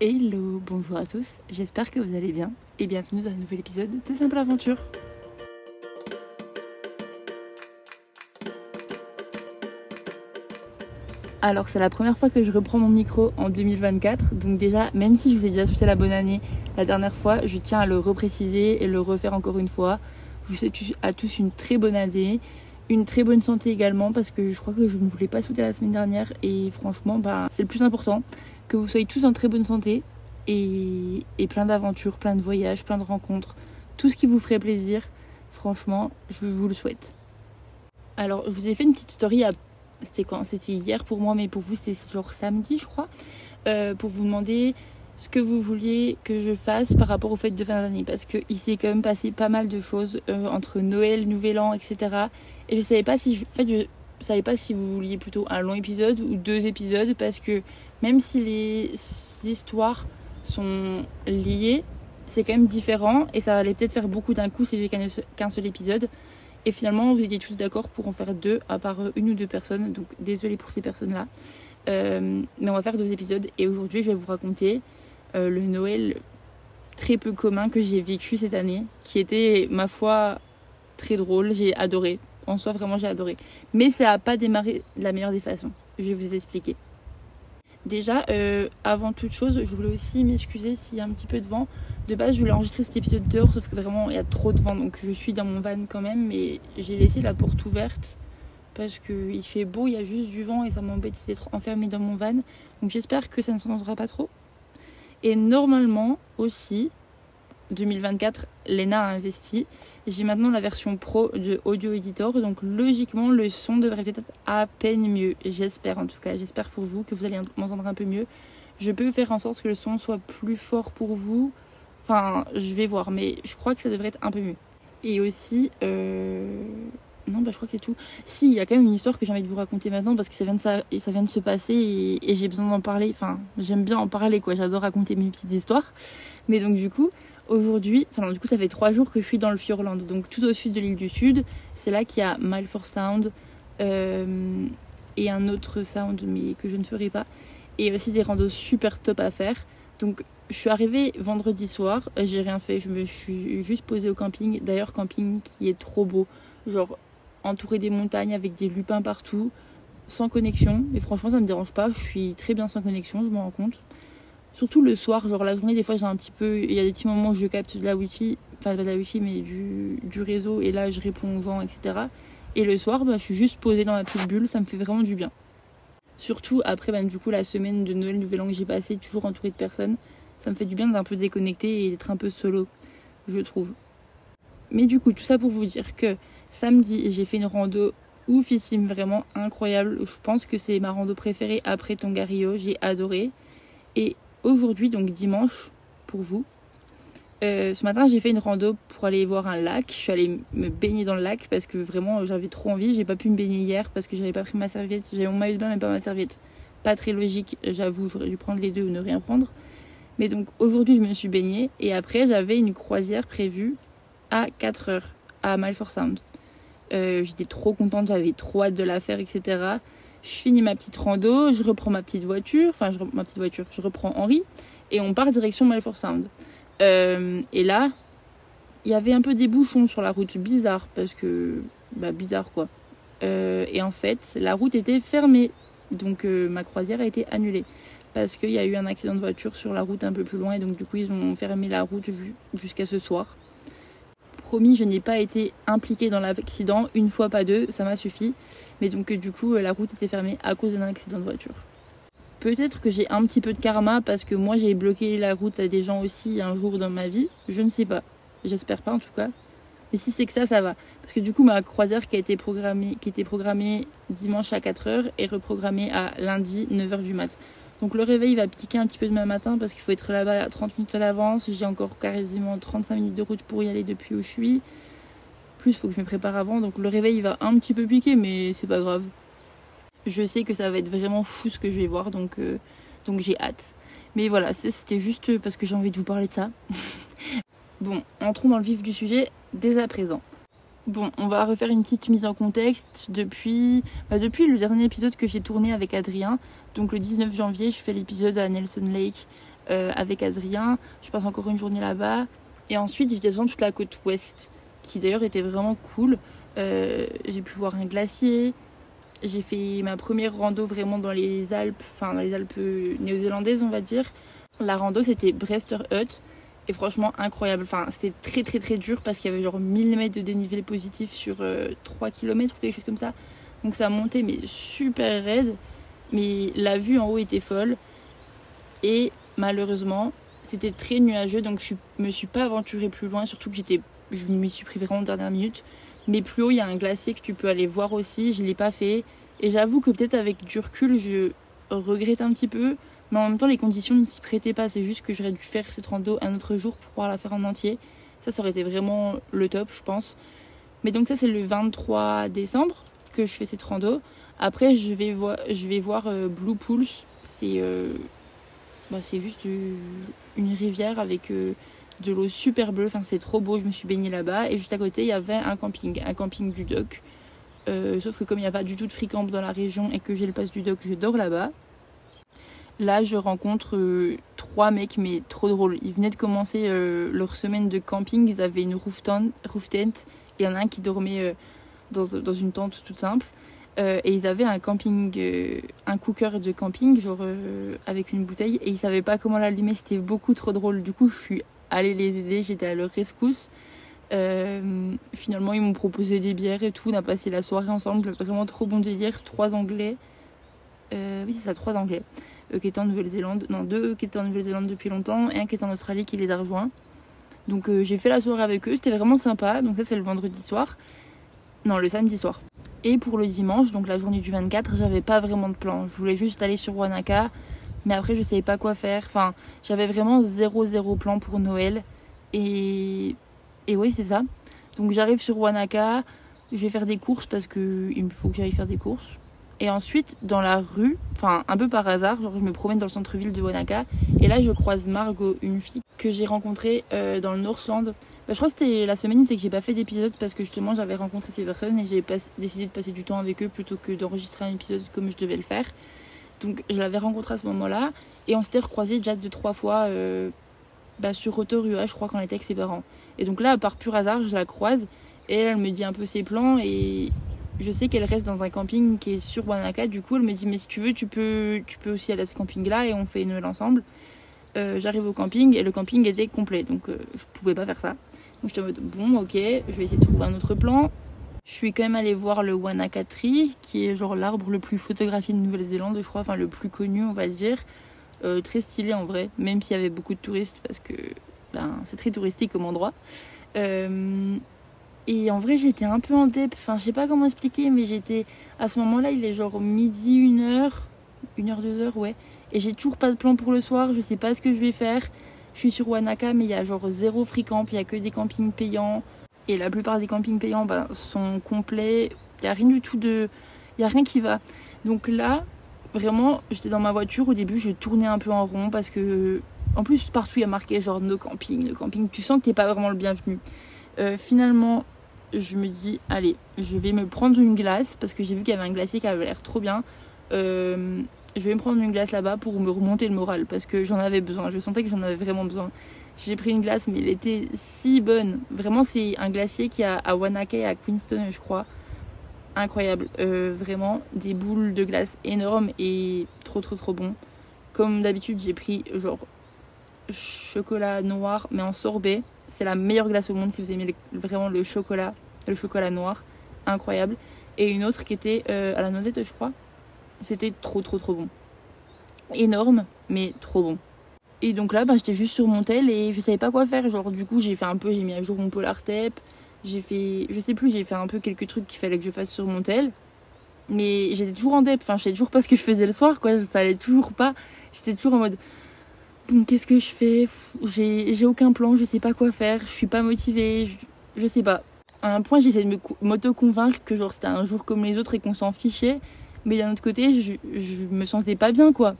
Hello, bonjour à tous, j'espère que vous allez bien et bienvenue dans un nouvel épisode de Simple Aventure. Alors c'est la première fois que je reprends mon micro en 2024, donc déjà même si je vous ai déjà souhaité la bonne année la dernière fois, je tiens à le repréciser et le refaire encore une fois. Je vous souhaite à tous une très bonne année, une très bonne santé également parce que je crois que je ne voulais pas souhaiter la semaine dernière et franchement bah, c'est le plus important que vous soyez tous en très bonne santé et, plein d'aventures, plein de voyages, plein de rencontres, tout ce qui vous ferait plaisir. Franchement, je vous le souhaite. Alors, je vous ai fait une petite story C'était quand? C'était hier pour moi, mais pour vous, c'était genre samedi, je crois. Euh, pour vous demander ce que vous vouliez que je fasse par rapport aux fêtes de fin d'année. Parce qu'il s'est quand même passé pas mal de choses euh, entre Noël, Nouvel An, etc. Et je savais pas si. en fait, je savais pas si vous vouliez plutôt un long épisode ou deux épisodes. Parce que même si les histoires sont liées, c'est quand même différent et ça allait peut-être faire beaucoup d'un coup si j'ai qu'un seul épisode. Et finalement, vous étiez tous d'accord pour en faire deux, à part une ou deux personnes. Donc, désolé pour ces personnes-là. Euh, mais on va faire deux épisodes. Et aujourd'hui, je vais vous raconter euh, le Noël très peu commun que j'ai vécu cette année, qui était, ma foi, très drôle. J'ai adoré. En soi, vraiment, j'ai adoré. Mais ça n'a pas démarré de la meilleure des façons. Je vais vous expliquer. Déjà, euh, avant toute chose, je voulais aussi m'excuser s'il y a un petit peu de vent. De base, je voulais enregistrer cet épisode dehors, sauf que vraiment, il y a trop de vent, donc je suis dans mon van quand même, mais j'ai laissé la porte ouverte parce qu'il fait beau, il y a juste du vent et ça m'embête d'être enfermé dans mon van. Donc j'espère que ça ne s'entendra pas trop. Et normalement aussi, 2024, Lena a investi. J'ai maintenant la version pro de Audio Editor, donc logiquement le son devrait être à peine mieux. J'espère en tout cas, j'espère pour vous que vous allez m'entendre un peu mieux. Je peux faire en sorte que le son soit plus fort pour vous. Enfin, je vais voir, mais je crois que ça devrait être un peu mieux. Et aussi, euh... non, bah je crois que c'est tout. Si, il y a quand même une histoire que j'ai envie de vous raconter maintenant parce que ça vient de, et ça vient de se passer et, et j'ai besoin d'en parler. Enfin, j'aime bien en parler quoi. J'adore raconter mes petites histoires. Mais donc du coup, aujourd'hui, enfin du coup ça fait trois jours que je suis dans le Fjordland, donc tout au sud de l'île du Sud. C'est là qu'il y a Milford Sound euh, et un autre sound mais que je ne ferai pas. Et aussi des randos super top à faire. Donc je suis arrivée vendredi soir, j'ai rien fait, je me suis juste posée au camping. D'ailleurs camping qui est trop beau, genre entouré des montagnes avec des lupins partout, sans connexion. Et franchement ça me dérange pas, je suis très bien sans connexion, je m'en rends compte. Surtout le soir, genre la journée, des fois j'ai un petit peu. Il y a des petits moments où je capte de la wifi, enfin pas de la wifi, mais du, réseau, et là je réponds aux gens, etc. Et le soir, bah, je suis juste posée dans ma petite bulle, ça me fait vraiment du bien. Surtout après, bah, du coup, la semaine de Noël Nouvel An que j'ai passé, toujours entourée de personnes, ça me fait du bien d'être un peu déconnecté et d'être un peu solo, je trouve. Mais du coup, tout ça pour vous dire que samedi, j'ai fait une rando oufissime, vraiment incroyable. Je pense que c'est ma rando préférée après Tongariro, j'ai adoré. Et aujourd'hui, donc dimanche, pour vous. Euh, ce matin, j'ai fait une rando pour aller voir un lac. Je suis allée me baigner dans le lac parce que vraiment j'avais trop envie. J'ai pas pu me baigner hier parce que j'avais pas pris ma serviette. J'avais mon maillot de bain mais pas ma serviette. Pas très logique, j'avoue. J'aurais dû prendre les deux ou ne rien prendre. Mais donc aujourd'hui, je me suis baignée et après, j'avais une croisière prévue à 4 heures à Malfort Sound. Euh, j'étais trop contente, j'avais trop hâte de la faire, etc je finis ma petite rando, je reprends ma petite voiture, enfin je ma petite voiture, je reprends Henri et on part direction Malfort Sound. Euh, et là, il y avait un peu des bouchons sur la route, bizarre parce que bah bizarre quoi. Euh, et en fait, la route était fermée, donc euh, ma croisière a été annulée parce qu'il y a eu un accident de voiture sur la route un peu plus loin et donc du coup ils ont fermé la route jusqu'à ce soir. Promis, je n'ai pas été impliquée dans l'accident, une fois pas deux, ça m'a suffi. Mais donc du coup, la route était fermée à cause d'un accident de voiture. Peut-être que j'ai un petit peu de karma parce que moi j'ai bloqué la route à des gens aussi un jour dans ma vie. Je ne sais pas. J'espère pas en tout cas. Mais si c'est que ça, ça va. Parce que du coup, ma croisière qui a été qui était programmée dimanche à 4h est reprogrammée à lundi 9h du mat. Donc le réveil va piquer un petit peu demain matin parce qu'il faut être là-bas à 30 minutes à l'avance. J'ai encore quasiment 35 minutes de route pour y aller depuis où je suis. Plus, il faut que je me prépare avant. Donc le réveil va un petit peu piquer, mais c'est pas grave. Je sais que ça va être vraiment fou ce que je vais voir, donc, euh, donc j'ai hâte. Mais voilà, c'était juste parce que j'ai envie de vous parler de ça. bon, entrons dans le vif du sujet dès à présent. Bon, on va refaire une petite mise en contexte. Depuis, bah, depuis le dernier épisode que j'ai tourné avec Adrien, donc le 19 janvier, je fais l'épisode à Nelson Lake euh, avec Adrien. Je passe encore une journée là-bas. Et ensuite, je descends toute la côte ouest, qui d'ailleurs était vraiment cool. Euh, j'ai pu voir un glacier. J'ai fait ma première rando vraiment dans les Alpes, enfin dans les Alpes néo-zélandaises, on va dire. La rando, c'était Brester Hut. Et franchement, incroyable. Enfin, c'était très très très dur parce qu'il y avait genre 1000 mètres de dénivelé positif sur 3 km ou quelque chose comme ça. Donc ça montait mais super raide. Mais la vue en haut était folle. Et malheureusement, c'était très nuageux. Donc je me suis pas aventurée plus loin. Surtout que j'étais, je m'y suis pris vraiment en dernière minute. Mais plus haut, il y a un glacier que tu peux aller voir aussi. Je l'ai pas fait. Et j'avoue que peut-être avec du recul, je regrette un petit peu. Mais en même temps, les conditions ne s'y prêtaient pas. C'est juste que j'aurais dû faire cette rando un autre jour pour pouvoir la faire en entier. Ça, ça aurait été vraiment le top, je pense. Mais donc ça, c'est le 23 décembre que je fais cette rando. Après, je vais, voir, euh, Blue. C'est euh, bah, c'est juste euh, une rivière avec de l'eau super bleue. Enfin, c'est trop beau. Je me suis baignée là-bas. Et juste à côté, il y avait un camping, un camping du doc. sauf que comme il n'y a pas du tout de free camp dans la région et que j'ai le pass du doc, je dors là-bas. Là, je rencontre trois mecs, mais trop drôles. Ils venaient de commencer leur semaine de camping. Ils avaient une roof tent. Roof tent. Il y en a un qui dormait dans une tente toute simple. Euh, et ils avaient un camping, euh, un cooker de camping, genre euh, avec une bouteille, et ils savaient pas comment l'allumer, c'était beaucoup trop drôle. Du coup, je suis allée les aider, j'étais à leur rescousse. finalement, ils m'ont proposé des bières et tout, on a passé la soirée ensemble, vraiment trop bon délire. Trois Anglais, oui, c'est ça, trois Anglais, qui étaient en Nouvelle-Zélande, non, deux qui étaient en Nouvelle-Zélande depuis longtemps, et un qui est en Australie qui les a rejoints. Donc, j'ai fait la soirée avec eux, c'était vraiment sympa. Donc, ça, c'est le vendredi soir. Non, le samedi soir. Et pour le dimanche, donc la journée du 24, j'avais pas vraiment de plan. Je voulais juste aller sur Wanaka, mais après je savais pas quoi faire. Enfin, j'avais vraiment zéro zéro plan pour Noël. Et et oui, c'est ça. Donc j'arrive sur Wanaka, je vais faire des courses parce que il me faut que j'aille faire des courses. Et ensuite, dans la rue, enfin un peu par hasard, genre je me promène dans le centre-ville de Wanaka et là je croise Margot, une fille que j'ai rencontrée euh, dans le Northland je crois que c'était la semaine, c'est que j'ai pas fait d'épisode parce que justement j'avais rencontré ces personnes et j'ai décidé de passer du temps avec eux plutôt que d'enregistrer un épisode comme je devais le faire. Donc je l'avais rencontré à ce moment-là et on s'était recroisé déjà deux trois fois euh, bah, sur Rotorua, je crois qu'on était avec ses parents. Et donc là, par pur hasard, je la croise et elle, me dit un peu ses plans et je sais qu'elle reste dans un camping qui est sur Wanaka. Du coup, elle me dit mais si tu veux, tu peux, tu peux aussi aller à ce camping-là et on fait Noël ensemble. Euh, j'arrive au camping et le camping était complet, donc euh, je pouvais pas faire ça. Donc en mode bon, ok, je vais essayer de trouver un autre plan. Je suis quand même allée voir le Wanaka Tree, qui est genre l'arbre le plus photographié de Nouvelle-Zélande, je crois, enfin le plus connu, on va dire. Euh, très stylé en vrai, même s'il y avait beaucoup de touristes, parce que ben, c'est très touristique comme endroit. Euh, et en vrai, j'étais un peu en dep, enfin je sais pas comment expliquer, mais j'étais. À ce moment-là, il est genre midi, une heure, une heure, deux heures, ouais. Et j'ai toujours pas de plan pour le soir, je sais pas ce que je vais faire. Je suis sur Wanaka, mais il y a genre zéro free camp, il y a que des campings payants. Et la plupart des campings payants ben, sont complets. Il n'y a rien du tout de. Il n'y a rien qui va. Donc là, vraiment, j'étais dans ma voiture. Au début, je tournais un peu en rond parce que. En plus, partout, il y a marqué genre no camping, no camping. Tu sens que tu n'es pas vraiment le bienvenu. Euh, finalement, je me dis, allez, je vais me prendre une glace parce que j'ai vu qu'il y avait un glacier qui avait l'air trop bien. Euh, je vais me prendre une glace là-bas pour me remonter le moral parce que j'en avais besoin. Je sentais que j'en avais vraiment besoin. J'ai pris une glace, mais elle était si bonne. Vraiment, c'est un glacier qui a à Wanaka et à Queenstown, je crois. Incroyable. Euh, vraiment, des boules de glace énormes et trop, trop, trop bon. Comme d'habitude, j'ai pris genre chocolat noir, mais en sorbet. C'est la meilleure glace au monde si vous aimez vraiment le chocolat, le chocolat noir. Incroyable. Et une autre qui était euh, à la noisette, je crois c'était trop trop trop bon. Énorme, mais trop bon. Et donc là, bah, j'étais juste sur mon tel et je savais pas quoi faire. Genre, du coup, j'ai fait un peu, j'ai mis à jour mon Polar Step. J'ai fait, je sais plus, j'ai fait un peu quelques trucs qu'il fallait que je fasse sur mon tel. Mais j'étais toujours en dep. Enfin, je savais toujours pas ce que je faisais le soir, quoi. Ça allait toujours pas. J'étais toujours en mode, bon, qu'est-ce que je fais? J'ai aucun plan, je sais pas quoi faire. Je suis pas motivée, je, sais pas. À un point, j'essaie de m'auto-convaincre que genre c'était un jour comme les autres et qu'on s'en fichait mais d'un autre côté, je, me sentais pas bien, quoi.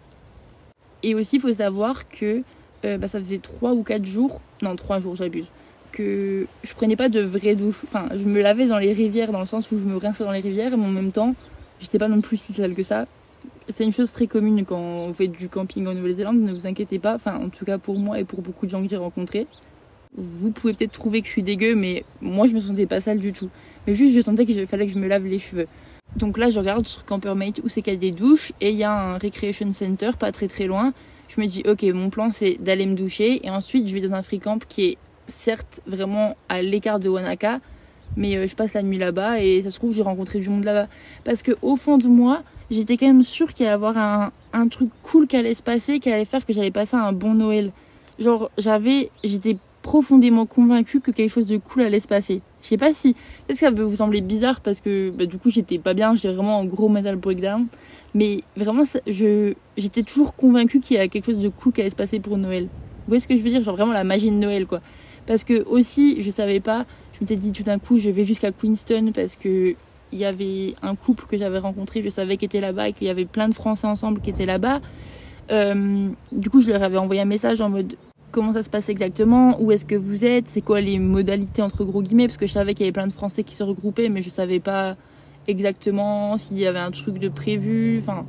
Et aussi, il faut savoir que euh, bah, ça faisait 3 ou 4 jours, non, 3 jours, j'abuse, que je prenais pas de vraie douche. Enfin, je me lavais dans les rivières, dans le sens où je me rinçais dans les rivières, mais en même temps, j'étais pas non plus si sale que ça. c'est une chose très commune quand on fait du camping en Nouvelle-Zélande, ne vous inquiétez pas. Enfin, en tout cas pour moi et pour beaucoup de gens que j'ai rencontrés. Vous pouvez peut-être trouver que je suis dégueu, mais moi je me sentais pas sale du tout. Mais juste, je sentais qu'il fallait que je me lave les cheveux. Donc là, je regarde sur Campermate où c'est qu'il y a des douches et il y a un recreation center pas très très loin. Je me dis, ok, mon plan c'est d'aller me doucher et ensuite je vais dans un free camp qui est certes vraiment à l'écart de Wanaka, mais euh, je passe la nuit là-bas et ça se trouve j'ai rencontré du monde là-bas. Parce que au fond de moi, j'étais quand même sûre qu'il allait y avoir un, truc cool qui allait se passer, qui allait faire que j'allais passer un bon Noël. Genre, j'avais, j'étais profondément convaincue que quelque chose de cool allait se passer. Je sais pas si, peut-être que ça peut vous sembler bizarre parce que bah, du coup j'étais pas bien, j'ai vraiment un gros mental breakdown. Mais vraiment, je, j'étais toujours convaincue qu'il y a quelque chose de cool qui allait se passer pour Noël. Vous voyez ce que je veux dire? Genre vraiment la magie de Noël quoi. Parce que aussi, je savais pas, je m'étais dit tout d'un coup, je vais jusqu'à Queenston parce que il y avait un couple que j'avais rencontré, je savais qu'il était là-bas et qu'il y avait plein de Français ensemble qui étaient là-bas. Euh, du coup, je leur avais envoyé un message en mode comment ça se passe exactement, où est-ce que vous êtes, c'est quoi les modalités entre gros guillemets, parce que je savais qu'il y avait plein de Français qui se regroupaient, mais je savais pas exactement s'il y avait un truc de prévu, enfin,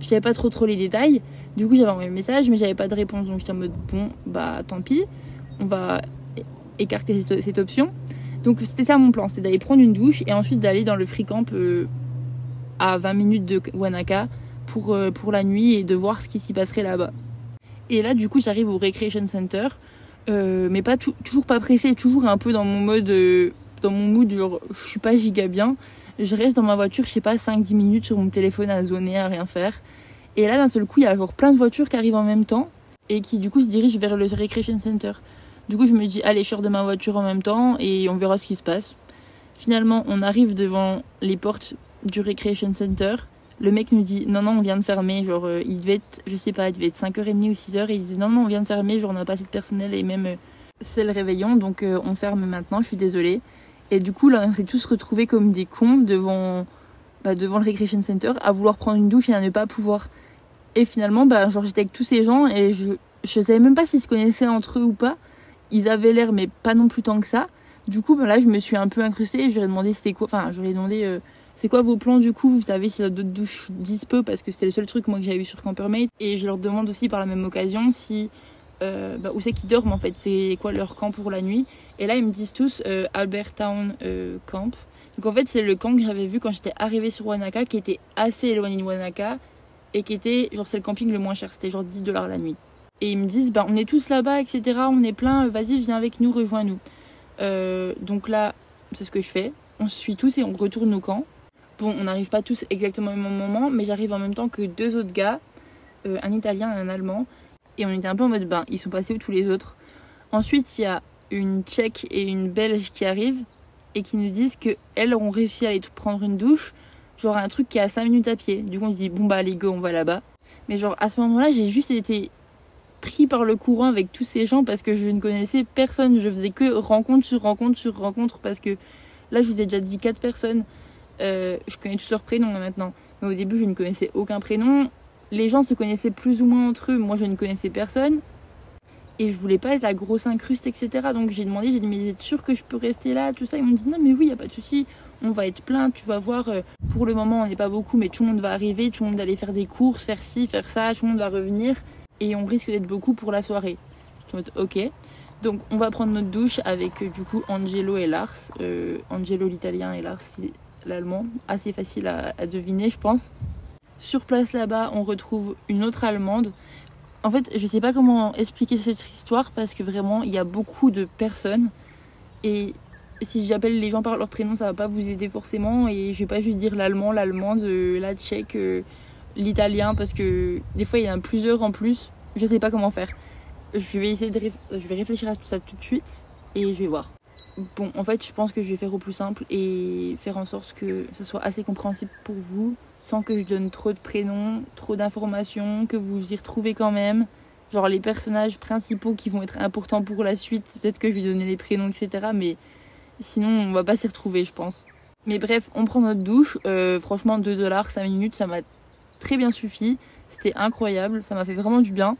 je savais pas trop trop les détails. Du coup, j'avais envoyé un message, mais j'avais pas de réponse, donc j'étais en mode bon, bah tant pis, on va écarter cette, cette option. Donc c'était ça mon plan, c'était d'aller prendre une douche et ensuite d'aller dans le free camp euh, à 20 minutes de Wanaka pour, euh, pour la nuit et de voir ce qui s'y passerait là-bas. Et là, du coup, j'arrive au Recreation Center, euh, mais pas toujours pas pressé, toujours un peu dans mon mode, euh, dans mon mood, genre, je suis pas giga bien. Je reste dans ma voiture, je sais pas, 5-10 minutes sur mon téléphone à zoner, à rien faire. Et là, d'un seul coup, il y a genre plein de voitures qui arrivent en même temps et qui, du coup, se dirigent vers le Recreation Center. Du coup, je me dis, allez, je sors de ma voiture en même temps et on verra ce qui se passe. Finalement, on arrive devant les portes du Recreation Center le mec nous dit non non on vient de fermer genre euh, il devait être je sais pas il devait être 5h30 ou 6h et il dit non non on vient de fermer genre on n'a pas assez de personnel et même euh, c'est le réveillon donc euh, on ferme maintenant je suis désolée. Et du coup là on s'est tous retrouvés comme des cons devant bah, devant le recreation center à vouloir prendre une douche et à ne pas pouvoir. Et finalement bah genre j'étais avec tous ces gens et je je savais même pas s'ils se connaissaient entre eux ou pas. Ils avaient l'air mais pas non plus tant que ça. Du coup bah, là je me suis un peu incrustée et j'aurais demandé c'était quoi enfin j'aurais demandé c'est quoi vos plans du coup? Vous savez s'il y a d'autres douches dispo parce que c'était le seul truc moi que j'avais vu sur Campermate. Et je leur demande aussi par la même occasion si euh, bah, où c'est qu'ils dorment en fait, c'est quoi leur camp pour la nuit? Et là ils me disent tous euh, Albert Town euh, Camp. Donc en fait c'est le camp que j'avais vu quand j'étais arrivée sur Wanaka qui était assez éloigné de Wanaka et qui était genre c'est le camping le moins cher, c'était genre 10 dollars la nuit. Et ils me disent bah on est tous là-bas etc, on est plein, vas-y viens avec nous, rejoins-nous. donc là c'est ce que je fais, on se suit tous et on retourne au camp. Bon, on n'arrive pas tous exactement au même moment, mais j'arrive en même temps que deux autres gars, euh, un italien et un allemand. Et on était un peu en mode, ben, ils sont passés où tous les autres? Ensuite, il y a une tchèque et une belge qui arrivent et qui nous disent qu'elles ont réussi à aller prendre une douche, genre un truc qui est à 5 minutes à pied. Du coup, on se dit, bon bah, les gars, on va là-bas. Mais genre, à ce moment-là, j'ai juste été pris par le courant avec tous ces gens parce que je ne connaissais personne. Je faisais que rencontre sur rencontre sur rencontre parce que là, je vous ai déjà dit quatre personnes. Euh, je connais tous leurs prénoms maintenant. Mais au début, je ne connaissais aucun prénom. Les gens se connaissaient plus ou moins entre eux. Moi, je ne connaissais personne. Et je voulais pas être la grosse incruste, etc. Donc j'ai demandé, j'ai dit, mais êtes sûr que je peux rester là Tout ça? Ils m'ont dit, non, mais oui, il n'y a pas de souci. On va être plein, tu vas voir. Euh, pour le moment, on n'est pas beaucoup, mais tout le monde va arriver. Tout le monde va aller faire des courses, faire ci, faire ça. Tout le monde va revenir. Et on risque d'être beaucoup pour la soirée. Je me dis, ok. Donc on va prendre notre douche avec euh, du coup Angelo et Lars. Angelo l'italien et Lars l'allemand, assez facile à, deviner, je pense. Sur place là-bas, on retrouve une autre allemande. En fait, je sais pas comment expliquer cette histoire parce que vraiment, il y a beaucoup de personnes. Et si j'appelle les gens par leur prénom, ça va pas vous aider forcément. Et je vais pas juste dire l'allemand, l'allemande, euh, la tchèque, euh, l'italien parce que des fois, il y en a plusieurs en plus. Je sais pas comment faire. Je vais essayer de je vais réfléchir à tout ça tout de suite et je vais voir. Bon, en fait, je pense que je vais faire au plus simple et faire en sorte que ce soit assez compréhensible pour vous, sans que je donne trop de prénoms, trop d'informations, que vous vous y retrouvez quand même. Genre les personnages principaux qui vont être importants pour la suite, peut-être que je vais donner les prénoms, etc. Mais sinon, on va pas s'y retrouver, je pense. Mais bref, on prend notre douche. Euh, franchement, 2 dollars, 5 minutes, ça m'a très bien suffi. C'était incroyable, ça m'a fait vraiment du bien.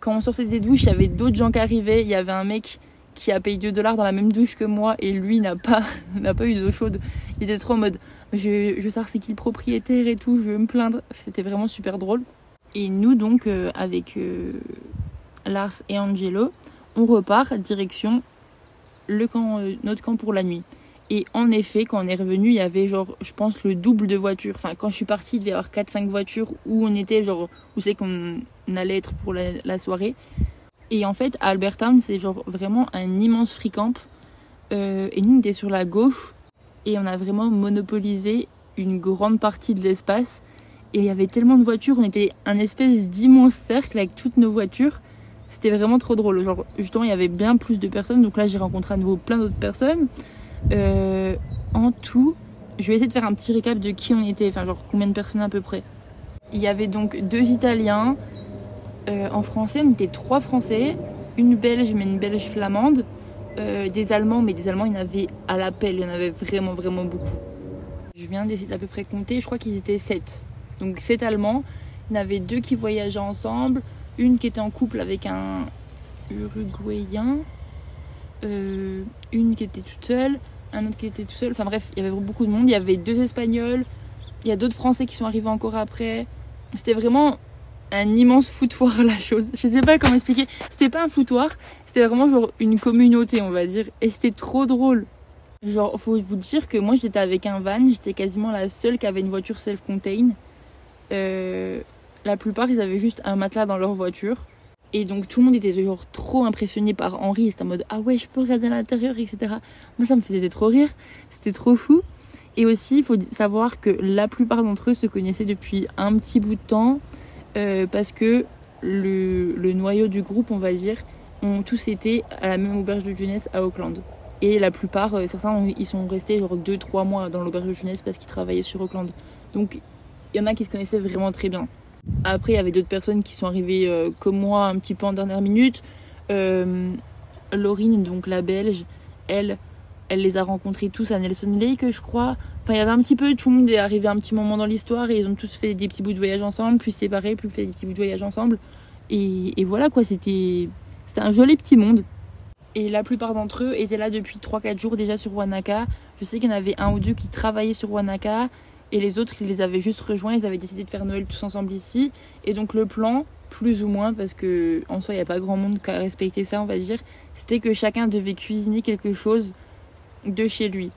Quand on sortait des douches, il y avait d'autres gens qui arrivaient. Il y avait un mec qui a payé 2 dollars dans la même douche que moi et lui n'a pas, pas eu d'eau chaude. Il était trop en mode je, je savoir c'est qui le propriétaire et tout, je veux me plaindre. C'était vraiment super drôle. Et nous, donc, euh, avec euh, Lars et Angelo, on repart direction le camp, euh, notre camp pour la nuit. Et en effet, quand on est revenu, il y avait genre, je pense, le double de voitures. Enfin, quand je suis partie, il devait y avoir 4-5 voitures où on était, genre, où c'est qu'on allait être pour la, soirée. Et en fait, à Albertown, c'est genre vraiment un immense free camp. Euh, et nous, on était sur la gauche. Et on a vraiment monopolisé une grande partie de l'espace. Et il y avait tellement de voitures, on était un espèce d'immense cercle avec toutes nos voitures. C'était vraiment trop drôle. Genre, justement, il y avait bien plus de personnes. Donc là, j'ai rencontré à nouveau plein d'autres personnes. Euh, en tout, je vais essayer de faire un petit récap de qui on était, enfin, genre combien de personnes à peu près. Il y avait donc deux Italiens. Euh, en français, on était trois Français. Une Belge, mais une Belge flamande. Euh, des Allemands, mais des Allemands, il y en avait à l'appel. Il y en avait vraiment, vraiment beaucoup. Je viens d'essayer d'à peu près compter. Je crois qu'ils étaient sept. Donc sept Allemands. Il y en avait deux qui voyageaient ensemble une qui était en couple avec un Uruguayen, euh, une qui était toute seule, un autre qui était tout seul. Enfin bref, il y avait beaucoup de monde. Il y avait deux Espagnols, il y a d'autres Français qui sont arrivés encore après. C'était vraiment un immense foutoir la chose. Je sais pas comment expliquer. C'était pas un foutoir, c'était vraiment genre une communauté, on va dire. Et c'était trop drôle. Genre, faut vous dire que moi j'étais avec un van, j'étais quasiment la seule qui avait une voiture self-contained. Euh, la plupart, ils avaient juste un matelas dans leur voiture. Et donc tout le monde était toujours trop impressionné par Henri. C'était en mode ah ouais, je peux regarder à l'intérieur, etc. Moi, ça me faisait trop rire. C'était trop fou. Et aussi, il faut savoir que la plupart d'entre eux se connaissaient depuis un petit bout de temps euh, parce que le, noyau du groupe, on va dire, ont tous été à la même auberge de jeunesse à Auckland. Et la plupart, euh, certains, ils sont restés genre 2-3 mois dans l'auberge de jeunesse parce qu'ils travaillaient sur Auckland. Donc, il y en a qui se connaissaient vraiment très bien. Après, il y avait d'autres personnes qui sont arrivées euh, comme moi un petit peu en dernière minute. Laurine, donc la belge, elle, elle les a rencontrés tous à Nelson Lake, je crois. Enfin, il y avait un petit peu, tout le monde est arrivé un petit moment dans l'histoire et ils ont tous fait des petits bouts de voyage ensemble, puis séparés, puis fait des petits bouts de voyage ensemble. Et, voilà quoi, c'était un joli petit monde. Et la plupart d'entre eux étaient là depuis 3-4 jours déjà sur Wanaka. Je sais qu'il y en avait un ou deux qui travaillaient sur Wanaka. Et les autres, ils les avaient juste rejoints, ils avaient décidé de faire Noël tous ensemble ici. Et donc le plan, plus ou moins, parce que en soi, il n'y a pas grand monde qui a respecté ça, on va dire, c'était que chacun devait cuisiner quelque chose de chez lui.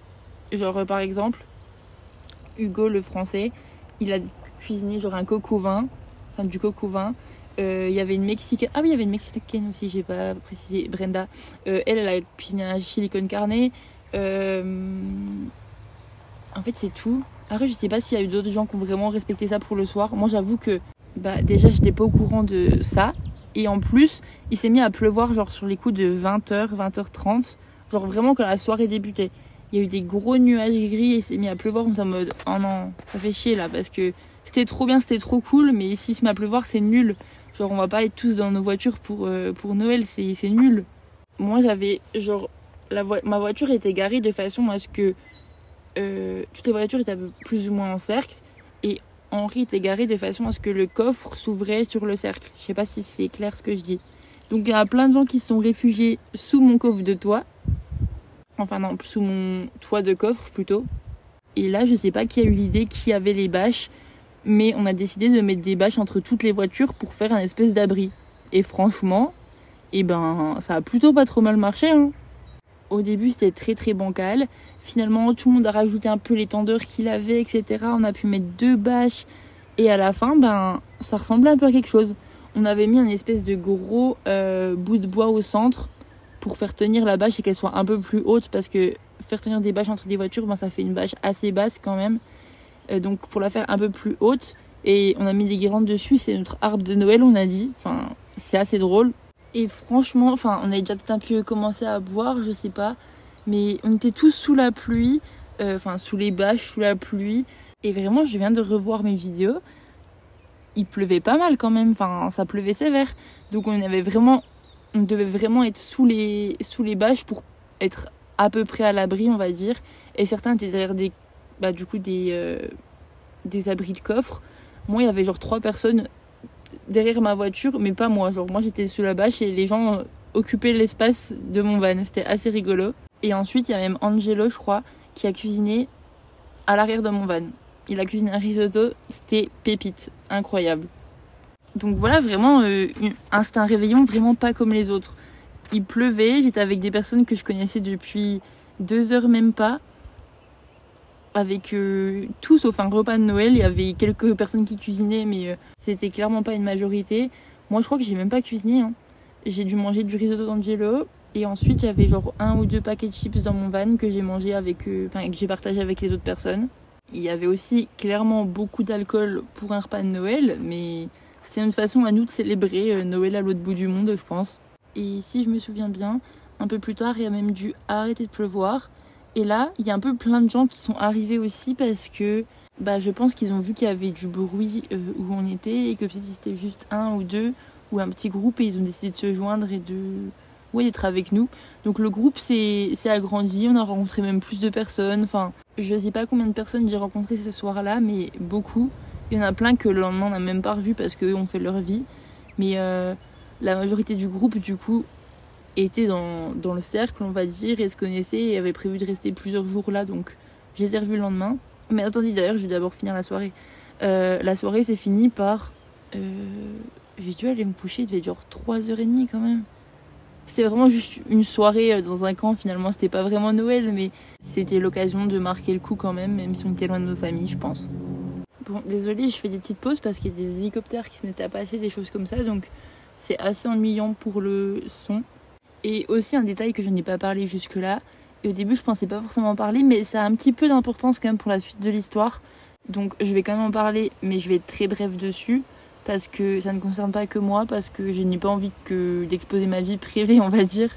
Genre, par exemple, Hugo, le français, il a cuisiné genre un coco vin, enfin du coco vin. Euh, il y avait une mexicaine, ah oui, il y avait une mexicaine aussi, j'ai pas précisé, Brenda. Euh, elle, elle a cuisiné un chili con carne. Euh, en fait, c'est tout. Après, je sais pas s'il y a eu d'autres gens qui ont vraiment respecté ça pour le soir. Moi, j'avoue que bah, déjà, j'étais pas au courant de ça. Et en plus, il s'est mis à pleuvoir genre sur les coups de 20h, 20h30. Genre vraiment quand la soirée débutait. Il y a eu des gros nuages gris et il s'est mis à pleuvoir. On s'est en mode, oh non, ça fait chier là parce que c'était trop bien, c'était trop cool. Mais ici, se met à pleuvoir, c'est nul. Genre, on va pas être tous dans nos voitures pour, euh, pour Noël, c'est nul. Moi, j'avais, genre, la vo ma voiture était garée de façon à ce que euh, toutes les voitures étaient plus ou moins en cercle et Henri était garé de façon à ce que le coffre s'ouvrait sur le cercle. Je sais pas si c'est clair ce que je dis. Donc il y a plein de gens qui se sont réfugiés sous mon coffre de toit. Enfin non, sous mon toit de coffre plutôt. Et là, je sais pas qui a eu l'idée, qui avait les bâches, mais on a décidé de mettre des bâches entre toutes les voitures pour faire un espèce d'abri. Et franchement, eh ben, ça a plutôt pas trop mal marché. Hein. Au début, c'était très très bancal. Finalement, tout le monde a rajouté un peu les qu'il avait, etc. On a pu mettre deux bâches. Et à la fin, ben, ça ressemblait un peu à quelque chose. On avait mis un espèce de gros euh, bout de bois au centre pour faire tenir la bâche et qu'elle soit un peu plus haute parce que faire tenir des bâches entre des voitures, ben, ça fait une bâche assez basse quand même. Euh, donc pour la faire un peu plus haute, et on a mis des guirlandes dessus, c'est notre arbre de Noël, on a dit. Enfin, c'est assez drôle. Et franchement, enfin, on avait déjà peut-être un peu commencé à boire, je sais pas. Mais on était tous sous la pluie, euh, enfin sous les bâches, sous la pluie. Et vraiment, je viens de revoir mes vidéos. Il pleuvait pas mal quand même, enfin ça pleuvait sévère. Donc on avait vraiment, on devait vraiment être sous les, sous les bâches pour être à peu près à l'abri, on va dire. Et certains étaient derrière des, bah du coup des, euh, des abris de coffre. Moi, il y avait genre trois personnes derrière ma voiture, mais pas moi. Genre moi j'étais sous la bâche et les gens occupaient l'espace de mon van. C'était assez rigolo. Et ensuite, il y a même Angelo, je crois, qui a cuisiné à l'arrière de mon van. Il a cuisiné un risotto, c'était pépite, incroyable. Donc voilà, vraiment, euh, un réveillon vraiment pas comme les autres. Il pleuvait, j'étais avec des personnes que je connaissais depuis deux heures même pas. Avec euh, tout sauf un repas de Noël, il y avait quelques personnes qui cuisinaient, mais euh, c'était clairement pas une majorité. Moi, je crois que j'ai même pas cuisiné. Hein. J'ai dû manger du risotto d'Angelo. Et ensuite, j'avais genre un ou deux paquets de chips dans mon van que j'ai mangé avec, euh, enfin, que j'ai partagé avec les autres personnes. Il y avait aussi clairement beaucoup d'alcool pour un repas de Noël, mais c'est une façon à nous de célébrer Noël à l'autre bout du monde, je pense. Et si je me souviens bien, un peu plus tard, il y a même dû arrêter de pleuvoir. Et là, il y a un peu plein de gens qui sont arrivés aussi parce que bah, je pense qu'ils ont vu qu'il y avait du bruit euh, où on était et que peut-être c'était juste un ou deux ou un petit groupe et ils ont décidé de se joindre et de ouais, d'être avec nous. Donc le groupe s'est agrandi, on a rencontré même plus de personnes. Enfin, je sais pas combien de personnes j'ai rencontré ce soir-là, mais beaucoup. Il y en a plein que le lendemain on n'a même pas revu parce qu'eux ont fait leur vie. Mais euh, la majorité du groupe, du coup, était dans, dans, le cercle, on va dire, et se connaissait et avait prévu de rester plusieurs jours là, donc je les ai revus le lendemain. Mais attendez, d'ailleurs, je vais d'abord finir la soirée. Euh, la soirée s'est finie par. Euh, j'ai dû aller me coucher, il devait genre 3h30 quand même. C'était vraiment juste une soirée euh, dans un camp, finalement, c'était pas vraiment Noël, mais c'était l'occasion de marquer le coup quand même, même si on était loin de nos familles, je pense. Bon, je fais des petites pauses parce qu'il y a des hélicoptères qui se mettent à passer, des choses comme ça, donc c'est assez ennuyant pour le son. Et aussi un détail que je n'ai pas parlé jusque-là, et au début je pensais pas forcément en parler, mais ça a un petit peu d'importance quand même pour la suite de l'histoire. Donc je vais quand même en parler, mais je vais être très bref dessus, parce que ça ne concerne pas que moi, parce que je n'ai pas envie d'exposer ma vie privée, on va dire.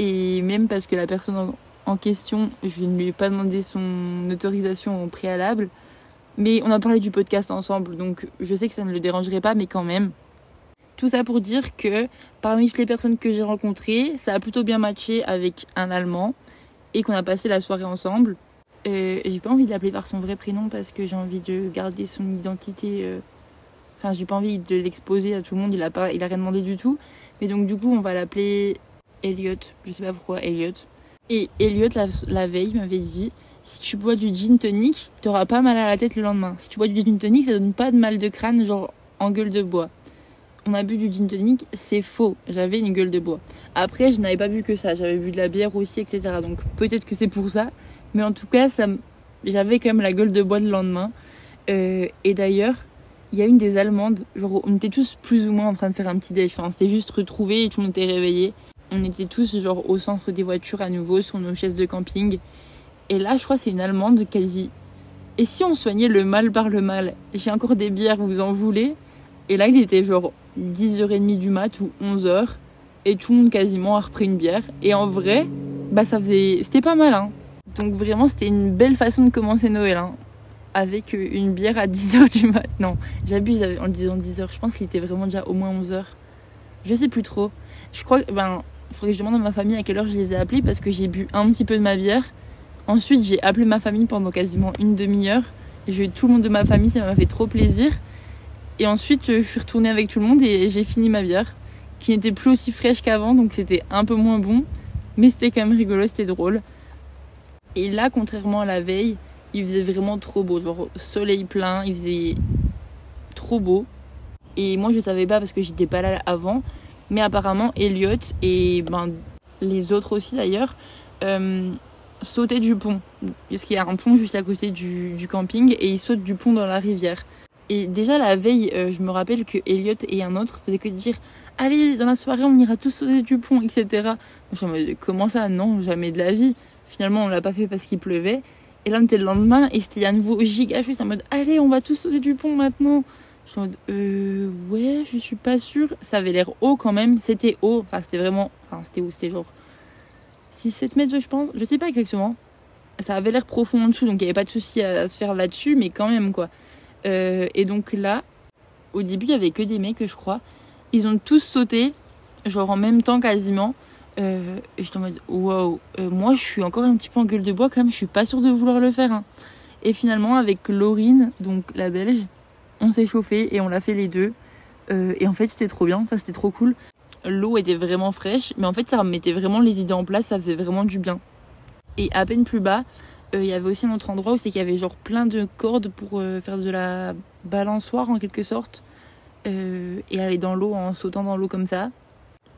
Et même parce que la personne en question, je ne lui ai pas demandé son autorisation au préalable. Mais on a parlé du podcast ensemble, donc je sais que ça ne le dérangerait pas, mais quand même. Tout ça pour dire que parmi toutes les personnes que j'ai rencontrées, ça a plutôt bien matché avec un Allemand et qu'on a passé la soirée ensemble. Euh, j'ai pas envie de l'appeler par son vrai prénom parce que j'ai envie de garder son identité. Euh, enfin, j'ai pas envie de l'exposer à tout le monde. Il a pas, il a rien demandé du tout. Mais donc du coup, on va l'appeler Elliot. Je sais pas pourquoi Elliot. Et Elliot la, la veille m'avait dit si tu bois du gin tonic, t'auras pas mal à la tête le lendemain. Si tu bois du gin tonic, ça donne pas de mal de crâne, genre en gueule de bois on a bu du gin tonic, c'est faux. J'avais une gueule de bois. Après, je n'avais pas bu que ça. J'avais bu de la bière aussi, etc. Donc peut-être que c'est pour ça. Mais en tout cas, ça, j'avais quand même la gueule de bois le lendemain. Euh, et d'ailleurs, il y a une des Allemandes. Genre, on était tous plus ou moins en train de faire un petit déj. Enfin, c'était juste retrouvé et tout le monde était réveillé. On était tous genre au centre des voitures à nouveau sur nos chaises de camping. Et là, je crois c'est une Allemande qui a dit Et si on soignait le mal par le mal J'ai encore des bières, vous en voulez? Et là, il était genre 10h30 du mat ou 11h et tout le monde quasiment a repris une bière. Et en vrai bah ça faisait c'était pas mal hein. donc vraiment c'était une belle façon de commencer Noël hein. avec euh, une bière à 10h du mat. Non j'abuse en disant 10h je pense qu'il était vraiment déjà au moins 11h je sais plus trop. Je crois que ben faudrait que je demande à ma famille à quelle heure je les ai appelés parce que j'ai bu un petit peu de ma bière ensuite j'ai appelé ma famille pendant quasiment une demi-heure j'ai eu tout le monde de ma famille ça m'a fait trop plaisir et ensuite, je suis retournée avec tout le monde et j'ai fini ma bière, qui n'était plus aussi fraîche qu'avant, donc c'était un peu moins bon. Mais c'était quand même rigolo, c'était drôle. Et là, contrairement à la veille, il faisait vraiment trop beau. Soleil plein, il faisait trop beau. Et moi, je savais pas parce que j'étais pas là avant. Mais apparemment, Elliot et ben, les autres aussi d'ailleurs euh, sautaient du pont. Parce qu'il y a un pont juste à côté du, camping et ils sautent du pont dans la rivière. Et déjà la veille, euh, je me rappelle que Elliot et un autre faisaient que dire Allez, dans la soirée, on ira tous sauter du pont, etc. Je me dis Comment ça? Non, jamais de la vie. Finalement, on l'a pas fait parce qu'il pleuvait. Et là, on était le lendemain et c'était à nouveau giga juste en mode Allez, on va tous sauter du pont maintenant. Je suis en mode Euh, ouais, je suis pas sûre. Ça avait l'air haut quand même. C'était haut. Enfin, c'était vraiment. Enfin, c'était haut, c'était genre 6-7 mètres, je pense. Je sais pas exactement. Ça avait l'air profond en dessous, donc il n'y avait pas de souci à se faire là-dessus, mais quand même, quoi. Euh, et donc là, au début, il y avait que des mecs, je crois. Ils ont tous sauté, genre en même temps quasiment. Euh, et j'étais en mode, waouh, euh, moi je suis encore un petit peu en gueule de bois quand même, je suis pas sûre de vouloir le faire. Hein. Et finalement, avec Laurine, donc la belge, on s'est chauffé et on l'a fait les deux. et en fait, c'était trop bien, enfin, c'était trop cool. L'eau était vraiment fraîche, mais en fait, ça remettait vraiment les idées en place, ça faisait vraiment du bien. Et à peine plus bas, Euh, il y avait aussi un autre endroit où c'est qu'il y avait genre plein de cordes pour euh, faire de la balançoire en quelque sorte euh, et aller dans l'eau en sautant dans l'eau comme ça.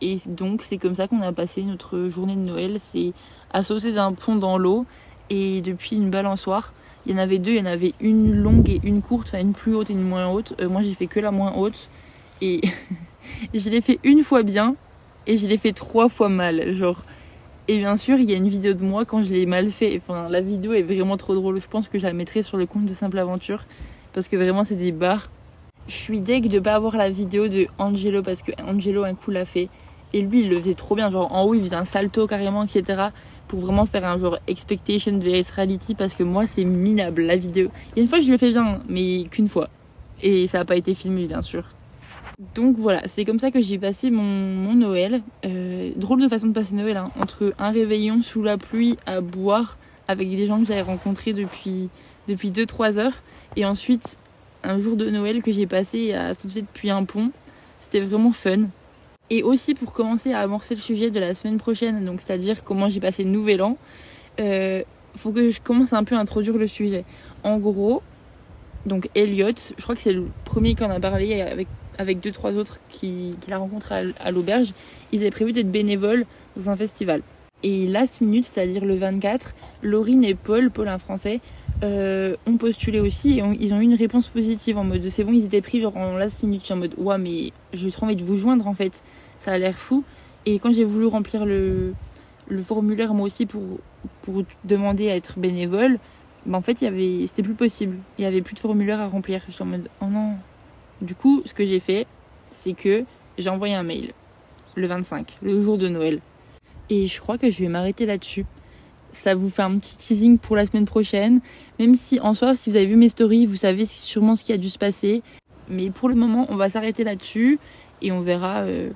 Et donc c'est comme ça qu'on a passé notre journée de Noël, c'est à sauter d'un pont dans l'eau et depuis une balançoire. Il y en avait deux, il y en avait une longue et une courte, enfin une plus haute et une moins haute. moi j'ai fait que la moins haute et je l'ai fait une fois bien et je l'ai fait trois fois mal. Genre et bien sûr, il y a une vidéo de moi quand je l'ai mal fait. Enfin, la vidéo est vraiment trop drôle. Je pense que je la mettrai sur le compte de Simple Aventure. Parce que vraiment, c'est des barres. Je suis deg de pas avoir la vidéo de Angelo parce que Angelo un coup l'a fait. Et lui, il le faisait trop bien. Genre, en haut, il faisait un salto carrément, etc. Pour vraiment faire un genre expectation vs reality. Parce que moi, c'est minable la vidéo. Et une fois, je le fais bien, mais qu'une fois. Et ça n'a pas été filmé, bien sûr. Donc voilà, c'est comme ça que j'ai passé mon, Noël. Euh, drôle de façon de passer Noël, hein. entre un réveillon sous la pluie à boire avec des gens que j'avais rencontrés depuis, depuis 2-3 heures. Et ensuite, un jour de Noël que j'ai passé à sauter depuis un pont. C'était vraiment fun. Et aussi pour commencer à amorcer le sujet de la semaine prochaine, donc c'est-à-dire comment j'ai passé le nouvel an, euh, faut que je commence un peu à introduire le sujet. En gros, donc Elliot, je crois que c'est le premier qu'on a parlé avec avec deux trois autres qui, qui la rencontrent à, l'auberge, ils avaient prévu d'être bénévoles dans un festival. Et last minute, c'est-à-dire le 24, Laurine et Paul, Paul un français, euh, ont postulé aussi et ils ont eu une réponse positive en mode c'est bon, ils étaient pris genre en last minute. en mode ouais, mais j'ai trop envie de vous joindre en fait, ça a l'air fou. Et quand j'ai voulu remplir le, formulaire moi aussi pour, pour demander à être bénévole, bah en fait, c'était plus possible. Il y avait plus de formulaire à remplir. J'étais en mode oh non, du coup, ce que j'ai fait, c'est que j'ai envoyé un mail le 25, le jour de Noël. Et je crois que je vais m'arrêter là-dessus. Ça vous fait un petit teasing pour la semaine prochaine. Même si en soi, si vous avez vu mes stories, vous savez sûrement ce qui a dû se passer. Mais pour le moment, on va s'arrêter là-dessus et on verra. Euh,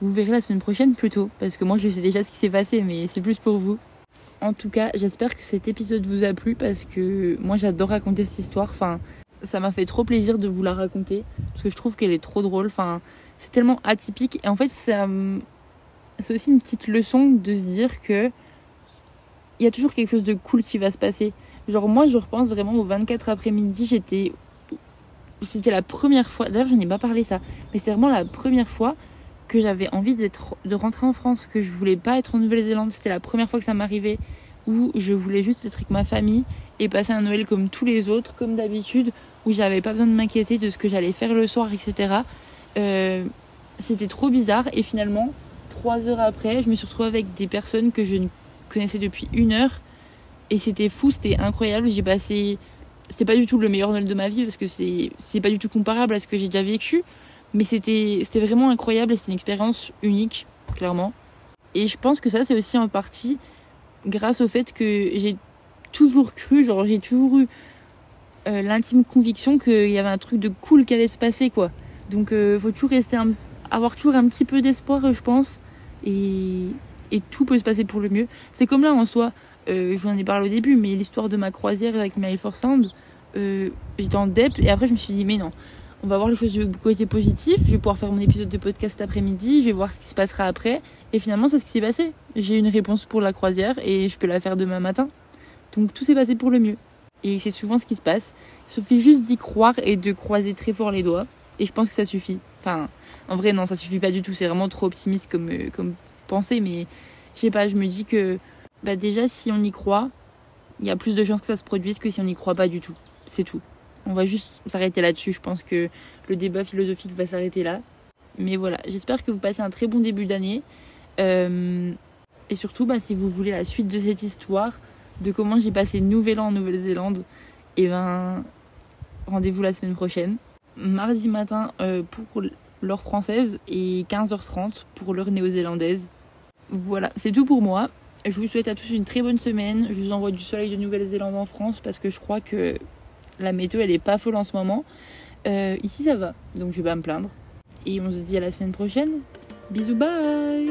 vous verrez la semaine prochaine plutôt. Parce que moi, je sais déjà ce qui s'est passé, mais c'est plus pour vous. En tout cas, j'espère que cet épisode vous a plu parce que moi, j'adore raconter cette histoire. Enfin, ça m'a fait trop plaisir de vous la raconter parce que je trouve qu'elle est trop drôle. Enfin, c'est tellement atypique et en fait, c'est aussi une petite leçon de se dire que il y a toujours quelque chose de cool qui va se passer. Genre moi, je repense vraiment au 24 après-midi, j'étais c'était la première fois, d'ailleurs je n'ai pas parlé ça, mais c'était vraiment la première fois que j'avais envie d'être de rentrer en France, que je voulais pas être en Nouvelle-Zélande, c'était la première fois que ça m'arrivait où je voulais juste être avec ma famille et passer un Noël comme tous les autres, comme d'habitude, où j'avais pas besoin de m'inquiéter de ce que j'allais faire le soir, etc. Euh, c'était trop bizarre et finalement, trois heures après, je me suis retrouvée avec des personnes que je ne connaissais depuis une heure et c'était fou, c'était incroyable. J'ai passé, c'était pas du tout le meilleur Noël de ma vie parce que c'est pas du tout comparable à ce que j'ai déjà vécu, mais c'était c'était vraiment incroyable et c'était une expérience unique, clairement. Et je pense que ça c'est aussi en partie grâce au fait que j'ai toujours cru, genre j'ai toujours eu euh, l'intime conviction qu'il y avait un truc de cool qui allait se passer, quoi. Donc, euh, faut toujours rester avoir toujours un petit peu d'espoir, je pense. Et, tout peut se passer pour le mieux. C'est comme là en soi, euh, je vous en ai parlé au début, mais l'histoire de ma croisière avec My Force Sound, j'étais en dep et après je me suis dit, mais non, on va voir les choses du côté positif. Je vais pouvoir faire mon épisode de podcast après-midi, je vais voir ce qui se passera après. Et finalement, c'est ce qui s'est passé. J'ai une réponse pour la croisière et je peux la faire demain matin. Donc tout s'est passé pour le mieux. Et c'est souvent ce qui se passe. Il suffit juste d'y croire et de croiser très fort les doigts. Et je pense que ça suffit. Enfin, en vrai, non, ça suffit pas du tout. C'est vraiment trop optimiste comme, euh, comme pensée. Mais je sais pas, je me dis que bah déjà, si on y croit, il y a plus de chances que ça se produise que si on n'y croit pas du tout. C'est tout. On va juste s'arrêter là-dessus. Je pense que le débat philosophique va s'arrêter là. Mais voilà, j'espère que vous passez un très bon début d'année. Euh, et surtout, bah, si vous voulez la suite de cette histoire, de comment j'ai passé Nouvel An en Nouvelle-Zélande, et eh ben rendez-vous la semaine prochaine. Mardi matin euh, pour l'heure française et 15h30 pour l'heure néo-zélandaise. Voilà, c'est tout pour moi. Je vous souhaite à tous une très bonne semaine. Je vous envoie du soleil de Nouvelle-Zélande en France parce que je crois que la météo elle est pas folle en ce moment. Euh, ici ça va, donc je vais pas me plaindre. Et on se dit à la semaine prochaine. Bisous, bye